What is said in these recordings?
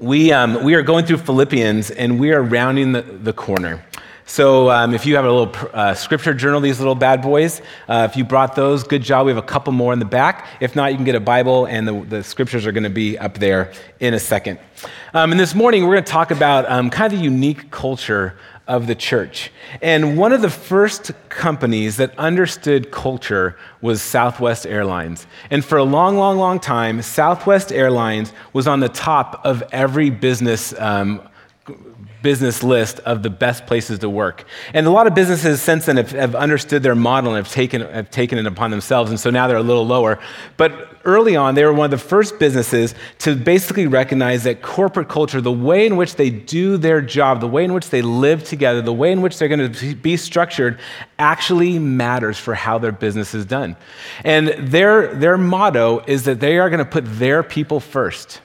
we, um, we are going through Philippians and we are rounding the, the corner. So, um, if you have a little uh, scripture journal, these little bad boys, uh, if you brought those, good job. We have a couple more in the back. If not, you can get a Bible, and the, the scriptures are going to be up there in a second. Um, and this morning, we're going to talk about um, kind of the unique culture of the church. And one of the first companies that understood culture was Southwest Airlines. And for a long, long, long time, Southwest Airlines was on the top of every business um, business list of the best places to work. And a lot of businesses since then have, have, understood their model and have taken, have taken it upon themselves, and so now they're a little lower. But early on, they were one of the first businesses to basically recognize that corporate culture, the way in which they do their job, the way in which they live together, the way in which they're going to be structured, actually matters for how their business is done. And their, their motto is that they are going to put their people first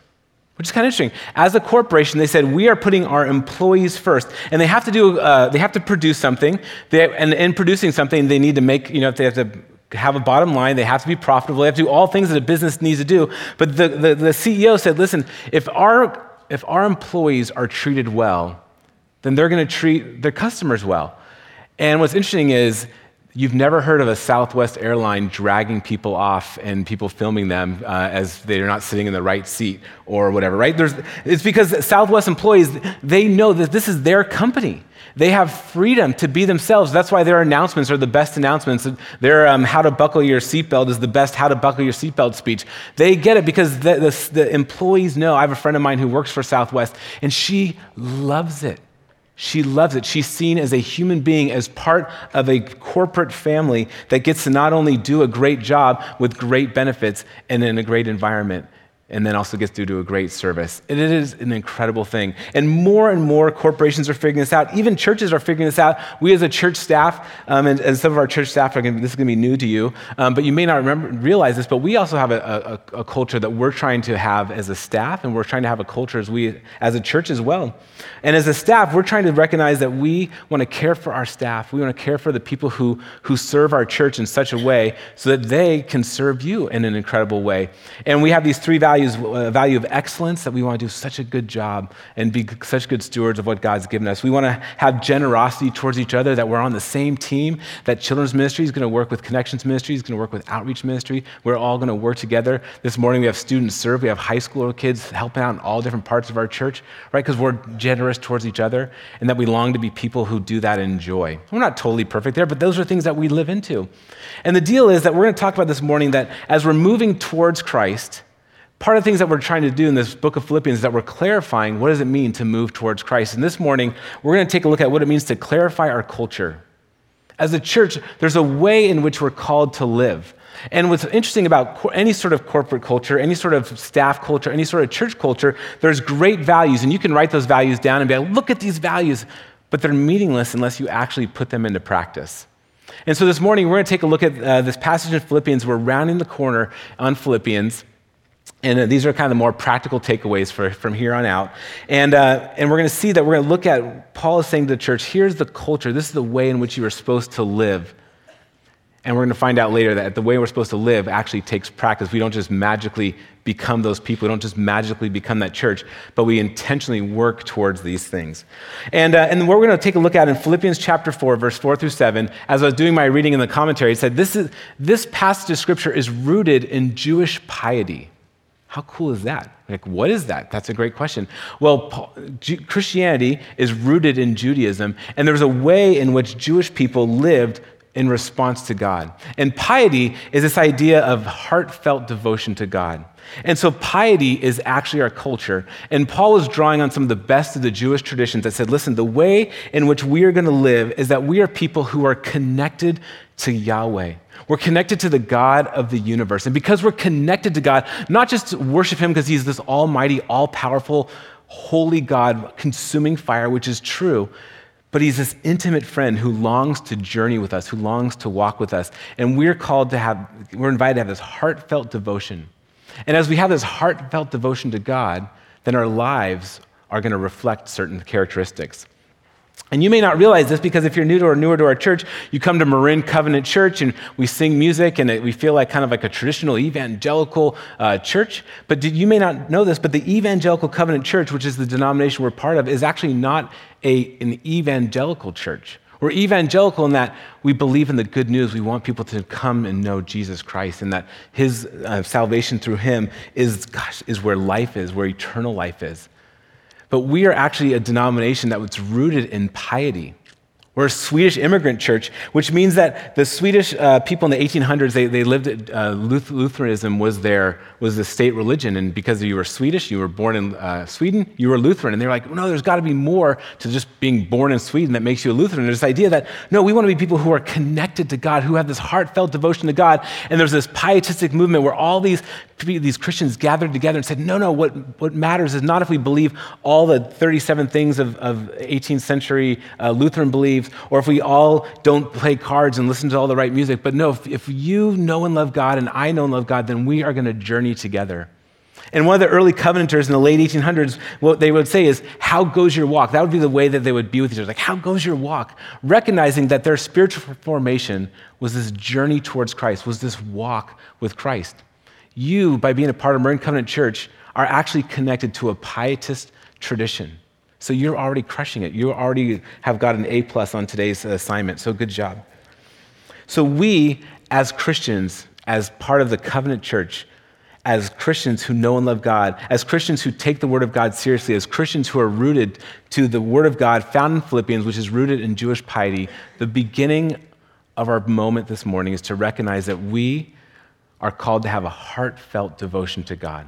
which is kind of interesting. As a corporation, they said we are putting our employees first, and they have to do uh, they have to produce something. They, and in producing something, they need to make you know if they have to have a bottom line, they have to be profitable, they have to do all things that a business needs to do. But the, the, the CEO said, listen, if our if our employees are treated well, then they're going to treat their customers well. And what's interesting is You've never heard of a Southwest airline dragging people off and people filming them uh, as they're not sitting in the right seat or whatever, right? There's, it's because Southwest employees, they know that this is their company. They have freedom to be themselves. That's why their announcements are the best announcements. Their um, how to buckle your seatbelt is the best how to buckle your seatbelt speech. They get it because the, the, the employees know. I have a friend of mine who works for Southwest, and she loves it. She loves it. She's seen as a human being, as part of a corporate family that gets to not only do a great job with great benefits and in a great environment, and then also gets to do a great service. And It is an incredible thing. And more and more corporations are figuring this out. Even churches are figuring this out. We, as a church staff, um, and, and, some of our church staff are going this is going to be new to you, um, but you may not remember, realize this, but we also have a, a, a, culture that we're trying to have as a staff, and we're trying to have a culture as we, as a church as well. And as a staff, we're trying to recognize that we want to care for our staff. We want to care for the people who, who serve our church in such a way so that they can serve you in an incredible way. And we have these three values values, a value of excellence, that we want to do such a good job and be such good stewards of what God's given us. We want to have generosity towards each other, that we're on the same team, that children's ministry is going to work with connections ministry, is going to work with outreach ministry. We're all going to work together. This morning we have students serve, we have high school kids helping out in all different parts of our church, right? Because we're generous towards each other and that we long to be people who do that in joy. We're not totally perfect there, but those are things that we live into. And the deal is that we're going to talk about this morning that as we're moving towards Christ, Part of the things that we're trying to do in this book of Philippians is that we're clarifying what does it mean to move towards Christ. And this morning, we're going to take a look at what it means to clarify our culture. As a church, there's a way in which we're called to live. And what's interesting about any sort of corporate culture, any sort of staff culture, any sort of church culture, there's great values, and you can write those values down and be like, look at these values, but they're meaningless unless you actually put them into practice. And so this morning, we're going to take a look at uh, this passage in Philippians. We're rounding the corner on Philippians. And uh, these are kind of the more practical takeaways for, from here on out. And, uh, and we're going to see that we're going to look at Paul is saying to the church here's the culture, this is the way in which you are supposed to live. And we're going to find out later that the way we're supposed to live actually takes practice. We don't just magically become those people, we don't just magically become that church, but we intentionally work towards these things. And, uh, and what we're going to take a look at in Philippians chapter 4, verse 4 through 7, as I was doing my reading in the commentary, it said this, is, this passage of scripture is rooted in Jewish piety. How cool is that? Like, what is that? That's a great question. Well, Christianity is rooted in Judaism, and there's a way in which Jewish people lived in response to God. And piety is this idea of heartfelt devotion to God. And so piety is actually our culture. And Paul is drawing on some of the best of the Jewish traditions that said, listen, the way in which we are going to live is that we are people who are connected to Yahweh. We're connected to the God of the universe. And because we're connected to God, not just worship Him because He's this almighty, all powerful, holy God, consuming fire, which is true, but He's this intimate friend who longs to journey with us, who longs to walk with us. And we're called to have, we're invited to have this heartfelt devotion. And as we have this heartfelt devotion to God, then our lives are going to reflect certain characteristics. And you may not realize this because if you're new to or newer to our church, you come to Marin Covenant Church and we sing music and it, we feel like kind of like a traditional evangelical uh, church. But did, you may not know this, but the Evangelical Covenant Church, which is the denomination we're part of, is actually not a, an evangelical church. We're evangelical in that we believe in the good news. We want people to come and know Jesus Christ and that his uh, salvation through him is, gosh, is where life is, where eternal life is. But we are actually a denomination that was rooted in piety. We're a Swedish immigrant church, which means that the Swedish uh, people in the 1800s, they, they lived, uh, Lutheranism was their, was the state religion. And because you were Swedish, you were born in uh, Sweden, you were Lutheran. And they were like, no, there's got to be more to just being born in Sweden that makes you a Lutheran. There's this idea that, no, we want to be people who are connected to God, who have this heartfelt devotion to God. And there's this pietistic movement where all these these Christians gathered together and said, no, no, what, what matters is not if we believe all the 37 things of, of 18th century uh, Lutheran or if we all don't play cards and listen to all the right music, but no, if, if you know and love God and I know and love God, then we are going to journey together. And one of the early covenanters in the late 1800s, what they would say is, How goes your walk? That would be the way that they would be with each other. Like, How goes your walk? Recognizing that their spiritual formation was this journey towards Christ, was this walk with Christ you, by being a part of Marin Covenant Church, are actually connected to a pietist tradition. So you're already crushing it. You already have got an A plus on today's assignment. So good job. So we, as Christians, as part of the covenant church, as Christians who know and love God, as Christians who take the Word of God seriously, as Christians who are rooted to the Word of God found in Philippians, which is rooted in Jewish piety, the beginning of our moment this morning is to recognize that we are called to have a heartfelt devotion to God,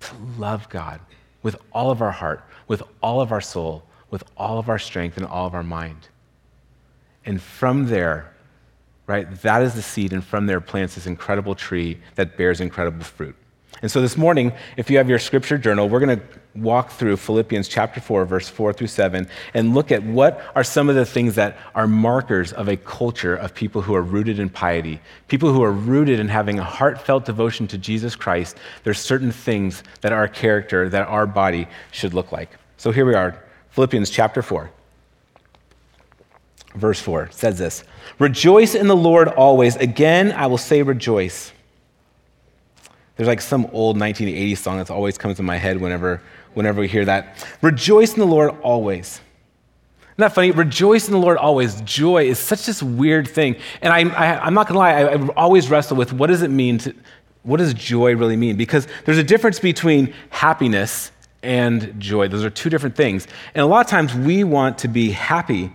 to love God with all of our heart, with all of our soul, with all of our strength, and all of our mind. And from there, right, that is the seed, and from there plants this incredible tree that bears incredible fruit. And so this morning, if you have your scripture journal, we're going to walk through Philippians chapter 4, verse 4 through 7, and look at what are some of the things that are markers of a culture of people who are rooted in piety, people who are rooted in having a heartfelt devotion to Jesus Christ. There's certain things that our character, that our body should look like. So here we are, Philippians chapter 4. Verse 4 says this Rejoice in the Lord always. Again, I will say rejoice. There's like some old 1980s song that always comes in my head whenever, whenever we hear that. Rejoice in the Lord always. Isn't that funny? Rejoice in the Lord always. Joy is such this weird thing. And I, I, am not going to lie, I, I always wrestle with what does it mean to, what does joy really mean? Because there's a difference between happiness and joy. Those are two different things. And a lot of times we want to be happy,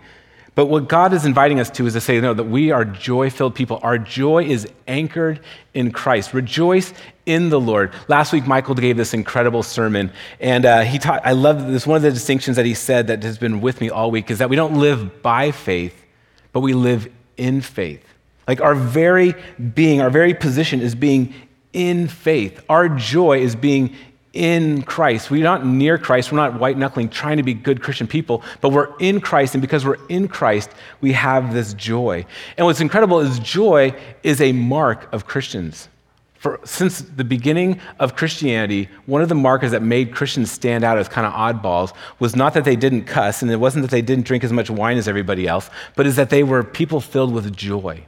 but what God is inviting us to is to say, no, that we are joy filled people. Our joy is anchored in Christ. Rejoice in the Lord. Last week, Michael gave this incredible sermon, and uh, he taught, I love this. One of the distinctions that he said that has been with me all week is that we don't live by faith, but we live in faith. Like our very being, our very position is being in faith. Our joy is being in Christ. We're not near Christ. We're not white knuckling trying to be good Christian people, but we're in Christ. And because we're in Christ, we have this joy. And what's incredible is joy is a mark of Christians. For, since the beginning of Christianity, one of the markers that made Christians stand out as kind of oddballs was not that they didn't cuss, and it wasn't that they didn't drink as much wine as everybody else, but is that they were people filled with joy.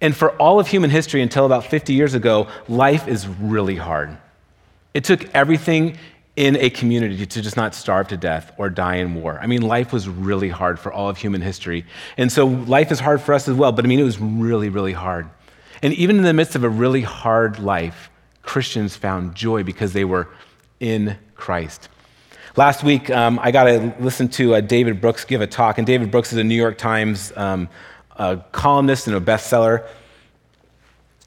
And for all of human history until about 50 years ago, life is really hard. It took everything in a community to just not starve to death or die in war. I mean, life was really hard for all of human history. And so life is hard for us as well, but I mean, it was really, really hard. And even in the midst of a really hard life, Christians found joy because they were in Christ. Last week, um, I got to listen to uh, David Brooks give a talk, and David Brooks is a New York Times um, columnist and a bestseller.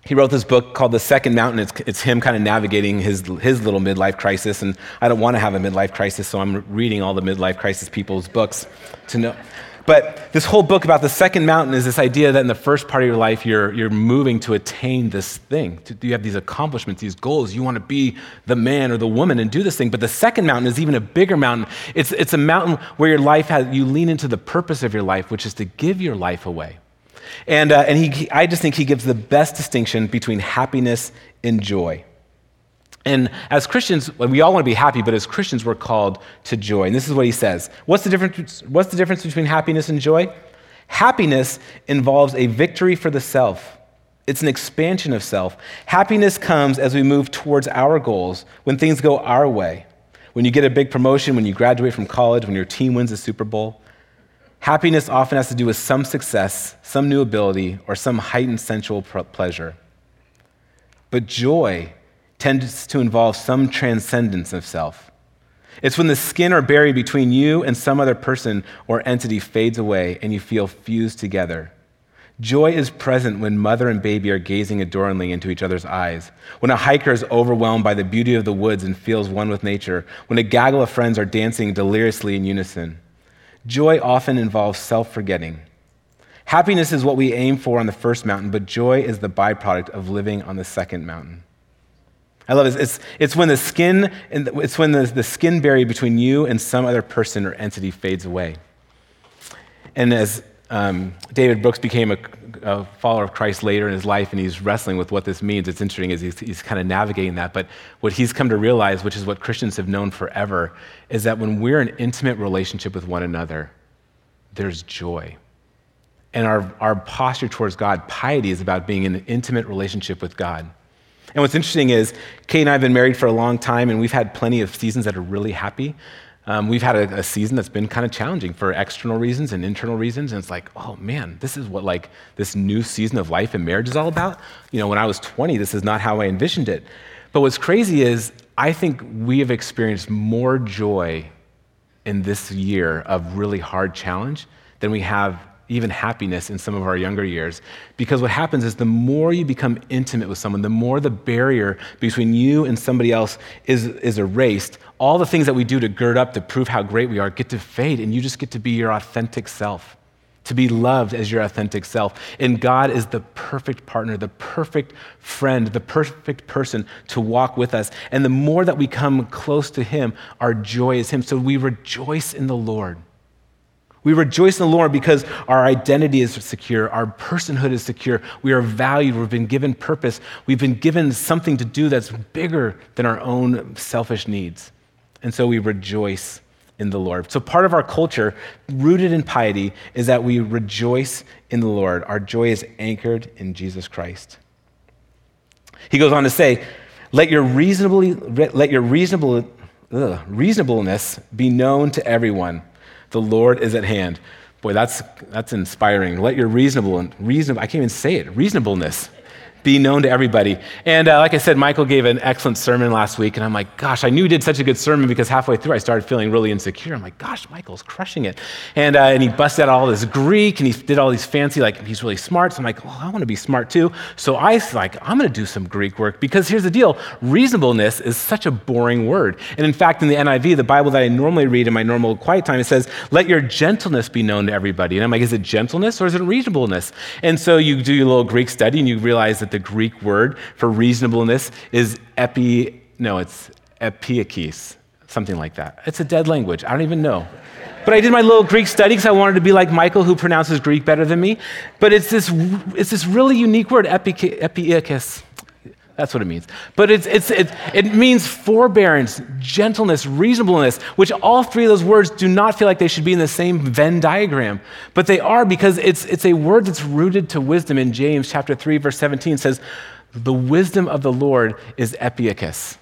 He wrote this book called The Second Mountain. It's, it's him kind of navigating his, his little midlife crisis. And I don't want to have a midlife crisis, so I'm reading all the midlife crisis people's books to know. But this whole book about the second mountain is this idea that in the first part of your life, you're, you're moving to attain this thing. You have these accomplishments, these goals. You want to be the man or the woman and do this thing. But the second mountain is even a bigger mountain. It's, it's a mountain where your life has, you lean into the purpose of your life, which is to give your life away. And, uh, and he, I just think he gives the best distinction between happiness and joy. And as Christians, we all want to be happy, but as Christians, we're called to joy. And this is what he says What's the difference, what's the difference between happiness and joy? Happiness involves a victory for the self, it's an expansion of self. Happiness comes as we move towards our goals, when things go our way. When you get a big promotion, when you graduate from college, when your team wins a Super Bowl. Happiness often has to do with some success, some new ability, or some heightened sensual pleasure. But joy tends to involve some transcendence of self. It's when the skin or barrier between you and some other person or entity fades away and you feel fused together. Joy is present when mother and baby are gazing adoringly into each other's eyes, when a hiker is overwhelmed by the beauty of the woods and feels one with nature, when a gaggle of friends are dancing deliriously in unison. Joy often involves self forgetting. Happiness is what we aim for on the first mountain, but joy is the byproduct of living on the second mountain. I love it. It's, it's when the skin, it's when the, the skin barrier between you and some other person or entity fades away. And as um, David Brooks became a, a, follower of Christ later in his life, and he's wrestling with what this means. It's interesting as he's, he's kind of navigating that. But what he's come to realize, which is what Christians have known forever, is that when we're in intimate relationship with one another, there's joy. And our, our posture towards God, piety, is about being in an intimate relationship with God. And what's interesting is, Kate and I have been married for a long time, and we've had plenty of seasons that are really happy. Um, we've had a, a, season that's been kind of challenging for external reasons and internal reasons, and it's like, oh man, this is what like this new season of life and marriage is all about. You know, when I was 20, this is not how I envisioned it. But what's crazy is, I think we have experienced more joy in this year of really hard challenge than we have even happiness in some of our younger years. Because what happens is the more you become intimate with someone, the more the barrier between you and somebody else is, is erased, all the things that we do to gird up to prove how great we are get to fade, and you just get to be your authentic self, to be loved as your authentic self. And God is the perfect partner, the perfect friend, the perfect person to walk with us. And the more that we come close to Him, our joy is Him. So we rejoice in the Lord. We rejoice in the Lord because our identity is secure, our personhood is secure, we are valued, we've been given purpose, we've been given something to do that's bigger than our own selfish needs. And so we rejoice in the Lord. So, part of our culture, rooted in piety, is that we rejoice in the Lord. Our joy is anchored in Jesus Christ. He goes on to say, Let your, reasonably, let your reasonable, ugh, reasonableness be known to everyone. The Lord is at hand. Boy, that's, that's inspiring. Let your reasonable, and reasonable, I can't even say it, reasonableness be known to everybody. And uh, like I said, Michael gave an excellent sermon last week, and I'm like, gosh, I knew he did such a good sermon because halfway through I started feeling really insecure. I'm like, gosh, Michael's crushing it. And, uh, and he busted out all this Greek, and he did all these fancy, like, he's really smart. So I'm like, well, I want to be smart too. So I like, I'm going to do some Greek work because here's the deal reasonableness is such a boring word. And in fact, in the NIV, the Bible that I normally read in my normal quiet time, it says, let your gentleness be known to everybody. And I'm like, is it gentleness or is it reasonableness? And so you do your little Greek study and you realize that the Greek word for reasonableness is epi, no, it's epiakis, something like that. It's a dead language. I don't even know. But I did my little Greek study because I wanted to be like Michael, who pronounces Greek better than me. But it's this, it's this really unique word, epiakis. That's what it means. But it's, it's, it, it means forbearance, gentleness, reasonableness, which all three of those words do not feel like they should be in the same Venn diagram. But they are because it's, it's a word that's rooted to wisdom. In James chapter 3, verse 17 says, The wisdom of the Lord is epiakis.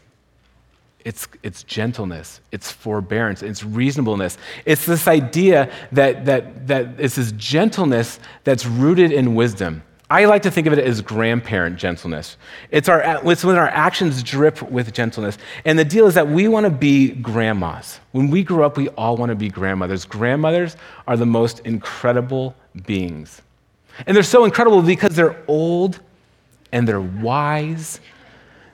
It's, it's gentleness, it's forbearance, it's reasonableness. It's this idea that, that, that it's this gentleness that's rooted in wisdom. I like to think of it as grandparent gentleness. It's, our, it's when our actions drip with gentleness. And the deal is that we want to be grandmas. When we grow up, we all want to be grandmothers. Grandmothers are the most incredible beings. And they're so incredible because they're old and they're wise.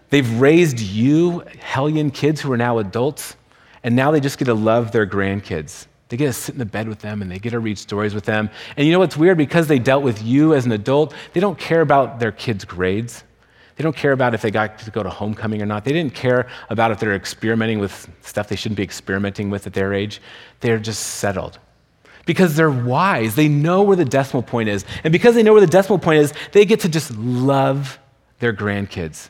They've raised you, hellion kids who are now adults, and now they just get to love their grandkids. They get to sit in the bed with them and they get to read stories with them. And you know what's weird? Because they dealt with you as an adult, they don't care about their kids' grades. They don't care about if they got to go to homecoming or not. They didn't care about if they're experimenting with stuff they shouldn't be experimenting with at their age. They're just settled. Because they're wise. They know where the decimal point is. And because they know where the decimal point is, they get to just love their grandkids.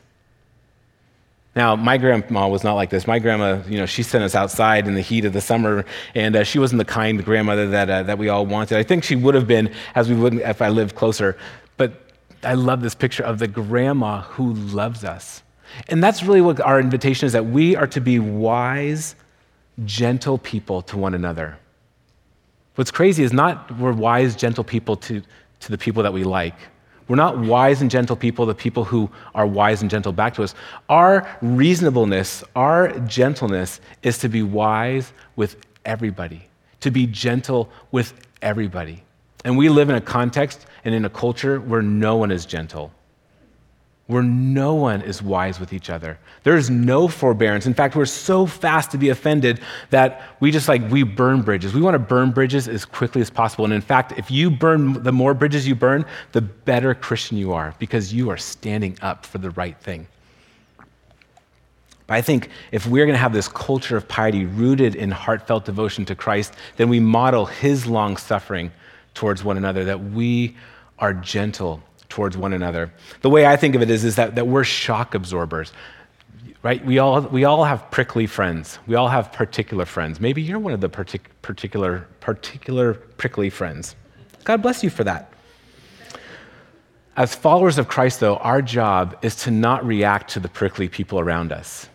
Now, my grandma was not like this. My grandma, you know, she sent us outside in the heat of the summer, and uh, she wasn't the kind grandmother that, uh, that we all wanted. I think she would have been, as we would if I lived closer. But I love this picture of the grandma who loves us. And that's really what our invitation is that we are to be wise, gentle people to one another. What's crazy is not we're wise, gentle people to, to the people that we like. We're not wise and gentle people, the people who are wise and gentle back to us. Our reasonableness, our gentleness is to be wise with everybody, to be gentle with everybody. And we live in a context and in a culture where no one is gentle where no one is wise with each other. There is no forbearance. In fact, we're so fast to be offended that we just like, we burn bridges. We want to burn bridges as quickly as possible. And in fact, if you burn, the more bridges you burn, the better Christian you are because you are standing up for the right thing. But I think if we're going to have this culture of piety rooted in heartfelt devotion to Christ, then we model his long suffering towards one another, that we are gentle towards one another. The way I think of it is, is that, that we're shock absorbers, right? We all, we all have prickly friends. We all have particular friends. Maybe you're one of the partic- particular, particular prickly friends. God bless you for that. As followers of Christ, though, our job is to not react to the prickly people around us.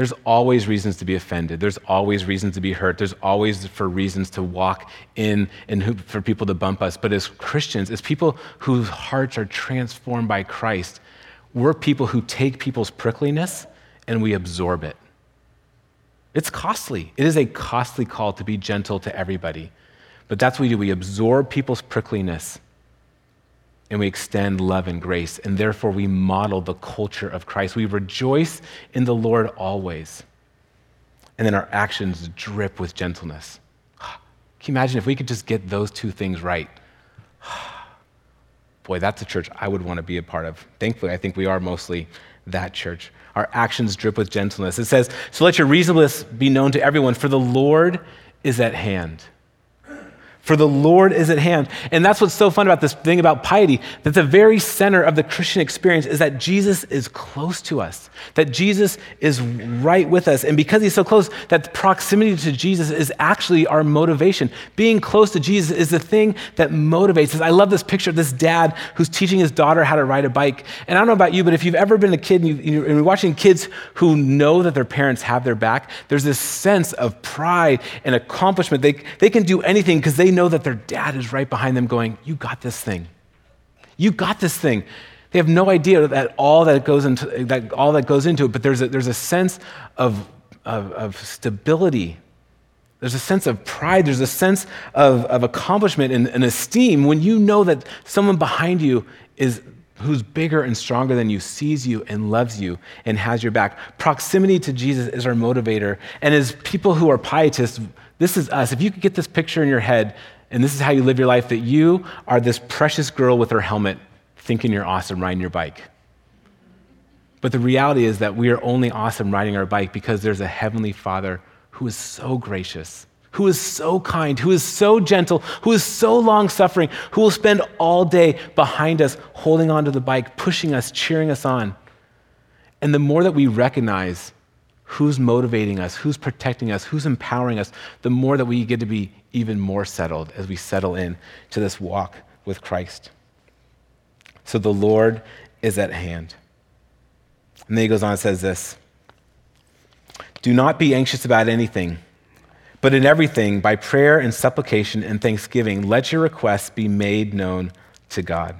There's always reasons to be offended. There's always reasons to be hurt. There's always for reasons to walk in and for people to bump us. But as Christians, as people whose hearts are transformed by Christ, we're people who take people's prickliness and we absorb it. It's costly. It is a costly call to be gentle to everybody. But that's what we do. We absorb people's prickliness and we extend love and grace, and therefore we model the culture of Christ. We rejoice in the Lord always, and then our actions drip with gentleness. Can you imagine if we could just get those two things right? Boy, that's a church I would want to be a part of. Thankfully, I think we are mostly that church. Our actions drip with gentleness. It says, So let your reasonableness be known to everyone, for the Lord is at hand for the Lord is at hand. And that's what's so fun about this thing about piety, that the very center of the Christian experience is that Jesus is close to us, that Jesus is right with us. And because he's so close, that proximity to Jesus is actually our motivation. Being close to Jesus is the thing that motivates us. I love this picture of this dad who's teaching his daughter how to ride a bike. And I don't know about you, but if you've ever been a kid and, you, are watching kids who know that their parents have their back, there's this sense of pride and accomplishment. They, they can do anything because they know that their dad is right behind them going, You got this thing. You got this thing. They have no idea that all that goes into, that, all that goes into it, but there's a, there's a sense of, of, of stability. There's a sense of pride. There's a sense of, of accomplishment and, and esteem when you know that someone behind you is who's bigger and stronger than you sees you and loves you and has your back. Proximity to Jesus is our motivator. And as people who are pietists, this is us. If you could get this picture in your head, and this is how you live your life, that you are this precious girl with her helmet thinking you're awesome riding your bike. But the reality is that we are only awesome riding our bike because there's a heavenly Father who is so gracious, who is so kind, who is so gentle, who is so long suffering, who will spend all day behind us, holding onto the bike, pushing us, cheering us on. And the more that we recognize who's motivating us, who's protecting us, who's empowering us, the more that we get to be even more settled as we settle in to this walk with Christ. So the Lord is at hand. And then he goes on and says this Do not be anxious about anything, but in everything, by prayer and supplication and thanksgiving, let your requests be made known to God.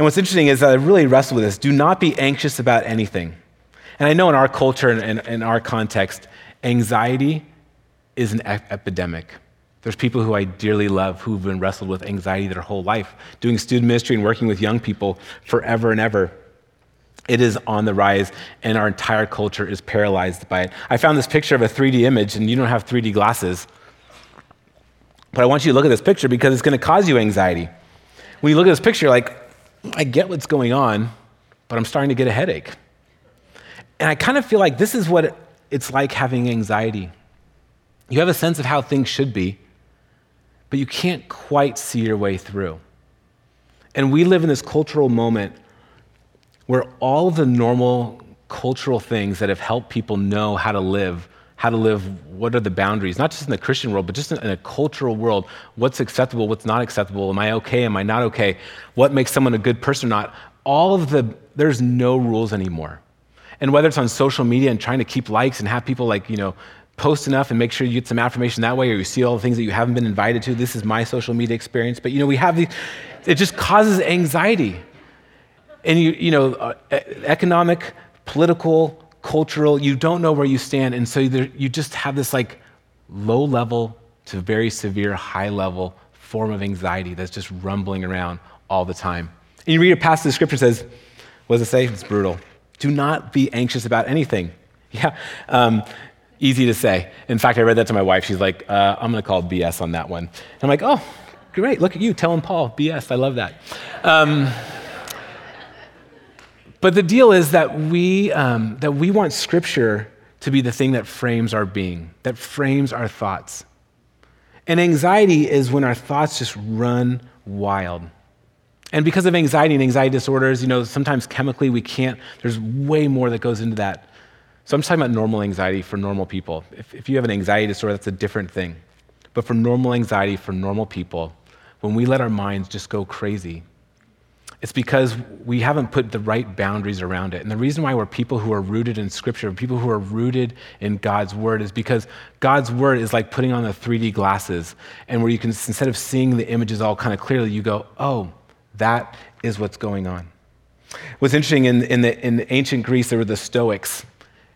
And what's interesting is I really wrestle with this. Do not be anxious about anything. And I know in our culture and in our context, anxiety is an epidemic. There's people who I dearly love who've been wrestled with anxiety their whole life, doing student ministry and working with young people forever and ever. It is on the rise, and our entire culture is paralyzed by it. I found this picture of a 3D image, and you don't have 3D glasses. But I want you to look at this picture because it's going to cause you anxiety. When you look at this picture, like, I get what's going on, but I'm starting to get a headache. And I kind of feel like this is what it's like having anxiety. You have a sense of how things should be, but you can't quite see your way through. And we live in this cultural moment where all the normal cultural things that have helped people know how to live, how to live, what are the boundaries, not just in the Christian world, but just in, a cultural world, what's acceptable, what's not acceptable, am I okay, am I not okay, what makes someone a good person or not, all of the, there's no rules anymore. And whether it's on social media and trying to keep likes and have people like, you know, post enough and make sure you get some affirmation that way or you see all the things that you haven't been invited to. This is my social media experience. But, you know, we have these, it just causes anxiety. And, you, you know, uh, economic, political, cultural, you don't know where you stand. And so there, you just have this like low level to very severe high level form of anxiety that's just rumbling around all the time. And you read a passage of scripture says, what does it say? It's brutal. Do not be anxious about anything. Yeah. Um, easy to say. In fact, I read that to my wife. She's like, uh, I'm going to call BS on that one. And I'm like, oh, great. Look at you telling Paul BS. I love that. Um, but the deal is that we, um, that we want Scripture to be the thing that frames our being, that frames our thoughts. And anxiety is when our thoughts just run wild. And because of anxiety and anxiety disorders, you know, sometimes chemically we can't, there's way more that goes into that. So I'm just talking about normal anxiety for normal people. If, if you have an anxiety disorder, that's a different thing. But for normal anxiety for normal people, when we let our minds just go crazy, it's because we haven't put the right boundaries around it. And the reason why we're people who are rooted in Scripture, people who are rooted in God's Word, is because God's Word is like putting on the 3D glasses, and where you can, instead of seeing the images all kind of clearly, you go, oh, that is what's going on. What's interesting in, in, the, in ancient Greece, there were the Stoics.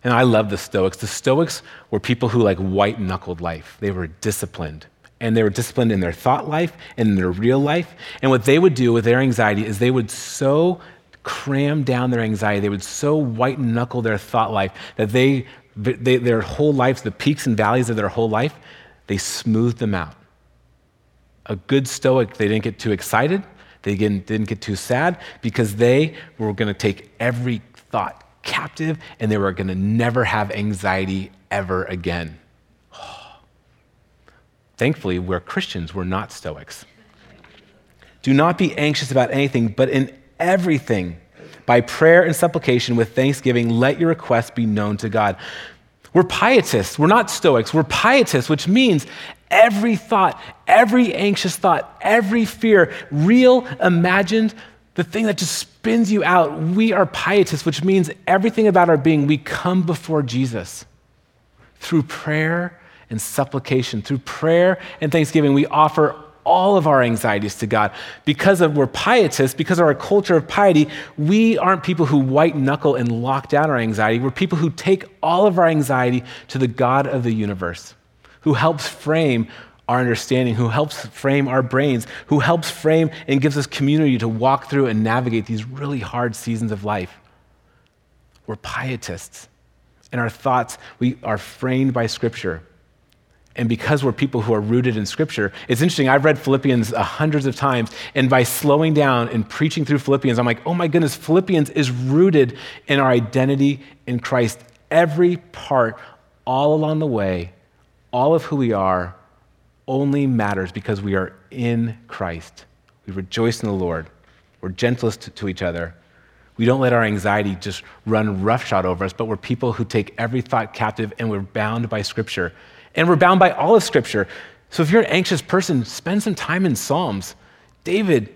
And I love the Stoics. The Stoics were people who like white knuckled life. They were disciplined. And they were disciplined in their thought life and in their real life. And what they would do with their anxiety is they would so cram down their anxiety, they would so white knuckle their thought life that they, they, their whole lives, the peaks and valleys of their whole life, they smoothed them out. A good Stoic, they didn't get too excited, they didn't, didn't get too sad because they were going to take every thought captive and they were going to never have anxiety ever again. Thankfully, we're Christians, we're not Stoics. Do not be anxious about anything, but in everything, by prayer and supplication with thanksgiving, let your requests be known to God. We're pietists. We're not Stoics. We're pietists, which means every thought, every anxious thought, every fear, real, imagined, the thing that just spins you out. We are pietists, which means everything about our being, we come before Jesus through prayer and supplication. Through prayer and thanksgiving, we offer all of our anxieties to God. Because of we're pietists, because of our culture of piety, we aren't people who white knuckle and lock down our anxiety. We're people who take all of our anxiety to the God of the universe, who helps frame our understanding, who helps frame our brains, who helps frame and gives us community to walk through and navigate these really hard seasons of life. We're pietists. And our thoughts, we are framed by Scripture. And because we're people who are rooted in Scripture, it's interesting. I've read Philippians uh, hundreds of times, and by slowing down and preaching through Philippians, I'm like, oh my goodness, Philippians is rooted in our identity in Christ. Every part, all along the way, all of who we are, only matters because we are in Christ. We rejoice in the Lord. We're gentlest to, to each other. We don't let our anxiety just run roughshod over us, but we're people who take every thought captive and we're bound by Scripture. And we're bound by all of Scripture. So if you're an anxious person, spend some time in Psalms. David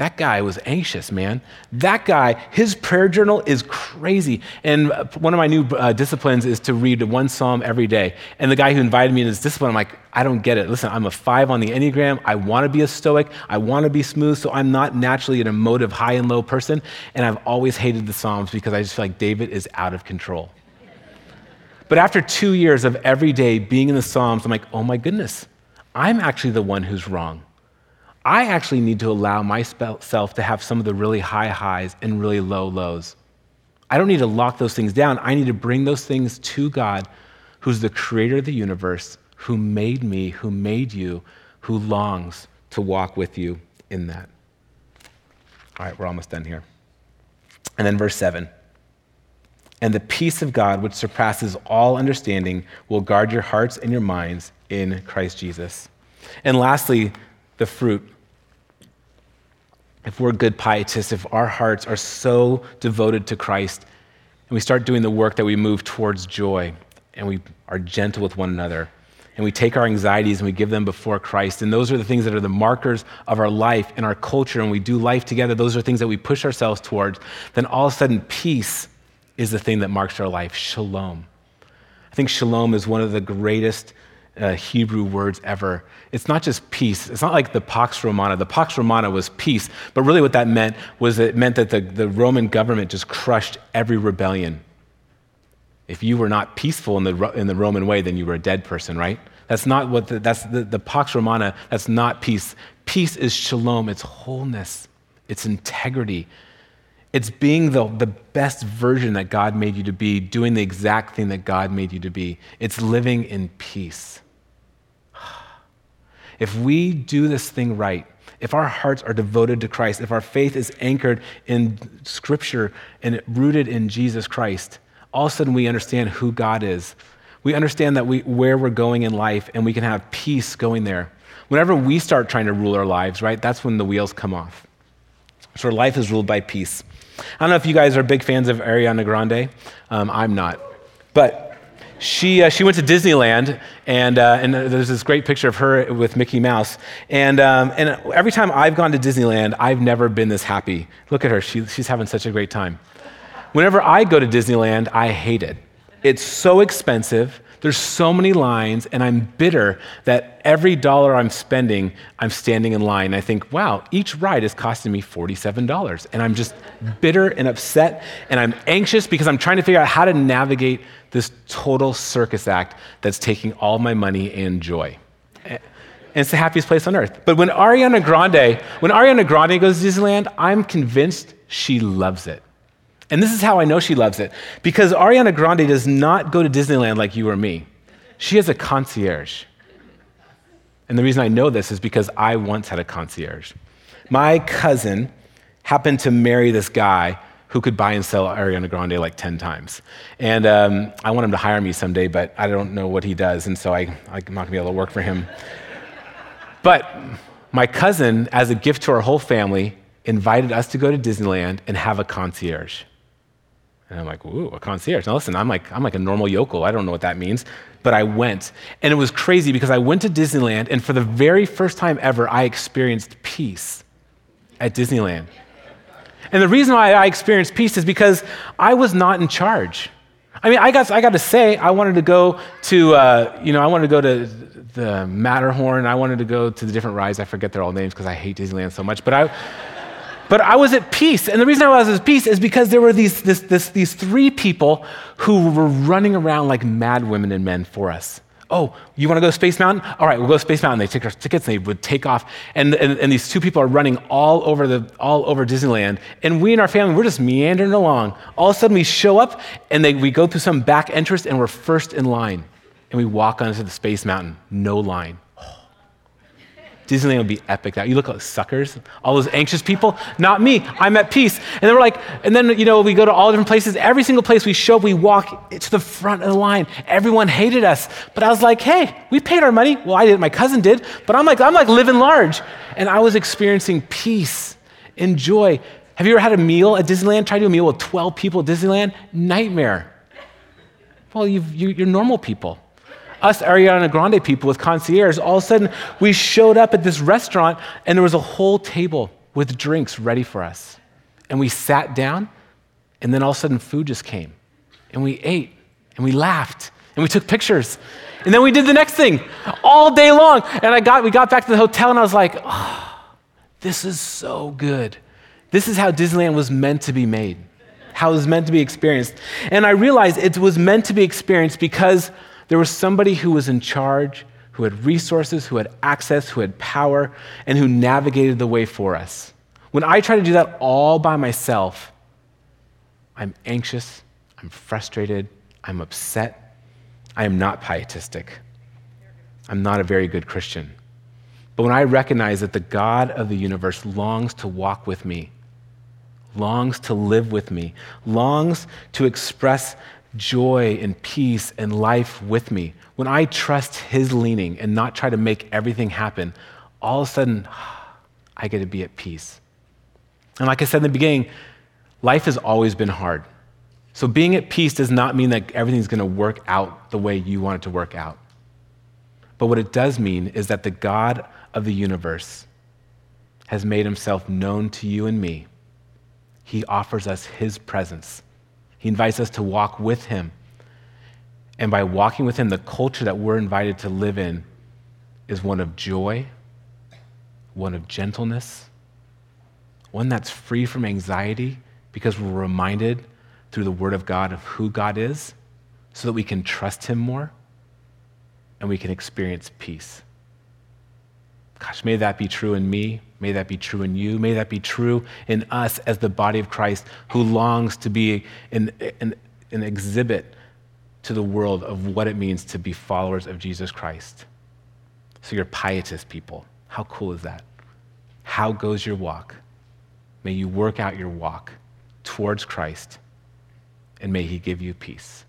that guy was anxious, man. That guy, his prayer journal is crazy. And one of my new uh, disciplines is to read one psalm every day. And the guy who invited me in this discipline, I'm like, I don't get it. Listen, I'm a five on the Enneagram. I want to be a stoic. I want to be smooth. So I'm not naturally an emotive high and low person. And I've always hated the Psalms because I just feel like David is out of control. But after two years of every day being in the Psalms, I'm like, oh my goodness, I'm actually the one who's wrong. I actually need to allow myself to have some of the really high highs and really low lows. I don't need to lock those things down. I need to bring those things to God, who's the creator of the universe, who made me, who made you, who longs to walk with you in that. All right, we're almost done here. And then verse 7 And the peace of God, which surpasses all understanding, will guard your hearts and your minds in Christ Jesus. And lastly, the fruit. if we're good pietists, if our hearts are so devoted to Christ, and we start doing the work that we move towards joy, and we are gentle with one another, and we take our anxieties and we give them before Christ. And those are the things that are the markers of our life and our culture, and we do life together. Those are things that we push ourselves towards. Then all of a sudden, peace is the thing that marks our life shalom. I think shalom is one of the greatest uh, Hebrew words ever. It's not just peace. It's not like the Pax Romana. The Pax Romana was peace, but really what that meant was it meant that the, the Roman government just crushed every rebellion. If you were not peaceful in the, in the Roman way, then you were a dead person, right? That's not what the, that's the, the Pax Romana, that's not peace. Peace is shalom, it's wholeness, it's integrity. It's being the, the best version that God made you to be, doing the exact thing that God made you to be. It's living in peace. If we do this thing right, if our hearts are devoted to Christ, if our faith is anchored in Scripture and rooted in Jesus Christ, all of a sudden we understand who God is. We understand that we, where we're going in life and we can have peace going there. Whenever we start trying to rule our lives, right, that's when the wheels come off. So our life is ruled by peace. I don't know if you guys are big fans of Ariana Grande. Um, I'm not. But she, uh, she went to Disneyland, and, uh, and there's this great picture of her with Mickey Mouse. And, um, and every time I've gone to Disneyland, I've never been this happy. Look at her, she, she's having such a great time. Whenever I go to Disneyland, I hate it. It's so expensive. There's so many lines, and I'm bitter that every dollar I'm spending, I'm standing in line. I think, wow, each ride is costing me $47. And I'm just bitter and upset, and I'm anxious because I'm trying to figure out how to navigate this total circus act that's taking all my money and joy. And it's the happiest place on earth. But when Ariana Grande, when Ariana Grande goes to Disneyland, I'm convinced she loves it. And this is how I know she loves it because Ariana Grande does not go to Disneyland like you or me. She has a concierge. And the reason I know this is because I once had a concierge. My cousin happened to marry this guy who could buy and sell Ariana Grande like 10 times. And um, I want him to hire me someday, but I don't know what he does, and so I, I'm not gonna be able to work for him. But my cousin, as a gift to our whole family, invited us to go to Disneyland and have a concierge. And I'm like, ooh, a concierge. Now listen, I'm like, I'm like a normal yokel. I don't know what that means. But I went. And it was crazy because I went to Disneyland, and for the very first time ever, I experienced peace at Disneyland. And the reason why I experienced peace is because I was not in charge. I mean, I got, I got to say, I wanted to go to, uh, you know, I wanted to go to the Matterhorn. I wanted to go to the different rides. I forget their all names because I hate Disneyland so much. But I, but I was at peace. And the reason I was at peace is because there were these, this, this, these three people who were running around like mad women and men for us. Oh, you want to go to Space Mountain? All right, we'll go to Space Mountain. They take our tickets and they would take off. And, and, and these two people are running all over, the, all over Disneyland. And we and our family, we're just meandering along. All of a sudden, we show up and they, we go through some back entrance and we're first in line. And we walk onto the Space Mountain, no line. Disneyland would be epic. That you look like suckers, all those anxious people. Not me. I'm at peace. And then we're like, and then you know we go to all different places. Every single place we show, up, we walk to the front of the line. Everyone hated us, but I was like, hey, we paid our money. Well, I did. My cousin did, but I'm like, I'm like living large, and I was experiencing peace and joy. Have you ever had a meal at Disneyland? Try to do a meal with 12 people at Disneyland? Nightmare. Well, you you're normal people us Ariana Grande people with concierge, all of a sudden we showed up at this restaurant and there was a whole table with drinks ready for us. And we sat down, and then all of a sudden food just came. And we ate, and we laughed, and we took pictures. And then we did the next thing all day long. And I got, we got back to the hotel, and I was like, oh, this is so good. This is how Disneyland was meant to be made, how it was meant to be experienced. And I realized it was meant to be experienced because there was somebody who was in charge, who had resources, who had access, who had power, and who navigated the way for us. When I try to do that all by myself, I'm anxious, I'm frustrated, I'm upset, I am not pietistic. I'm not a very good Christian. But when I recognize that the God of the universe longs to walk with me, longs to live with me, longs to express joy and peace and life with me, when I trust His leaning and not try to make everything happen, all of a sudden, I get to be at peace. And like I said in the beginning, life has always been hard. So being at peace does not mean that everything's going to work out the way you want it to work out. But what it does mean is that the God of the universe has made himself known to you and me. He offers us his presence. He invites us to walk with him. And by walking with him, the culture that we're invited to live in is one of joy, one of gentleness, one that's free from anxiety because we're reminded through the Word of God of who God is so that we can trust Him more and we can experience peace. Gosh, may that be true in me. May that be true in you. May that be true in us as the body of Christ who longs to be an, an, an exhibit to the world of what it means to be followers of Jesus Christ. So you're pietist people. How cool is that? How goes your walk? May you work out your walk towards Christ, and may He give you peace.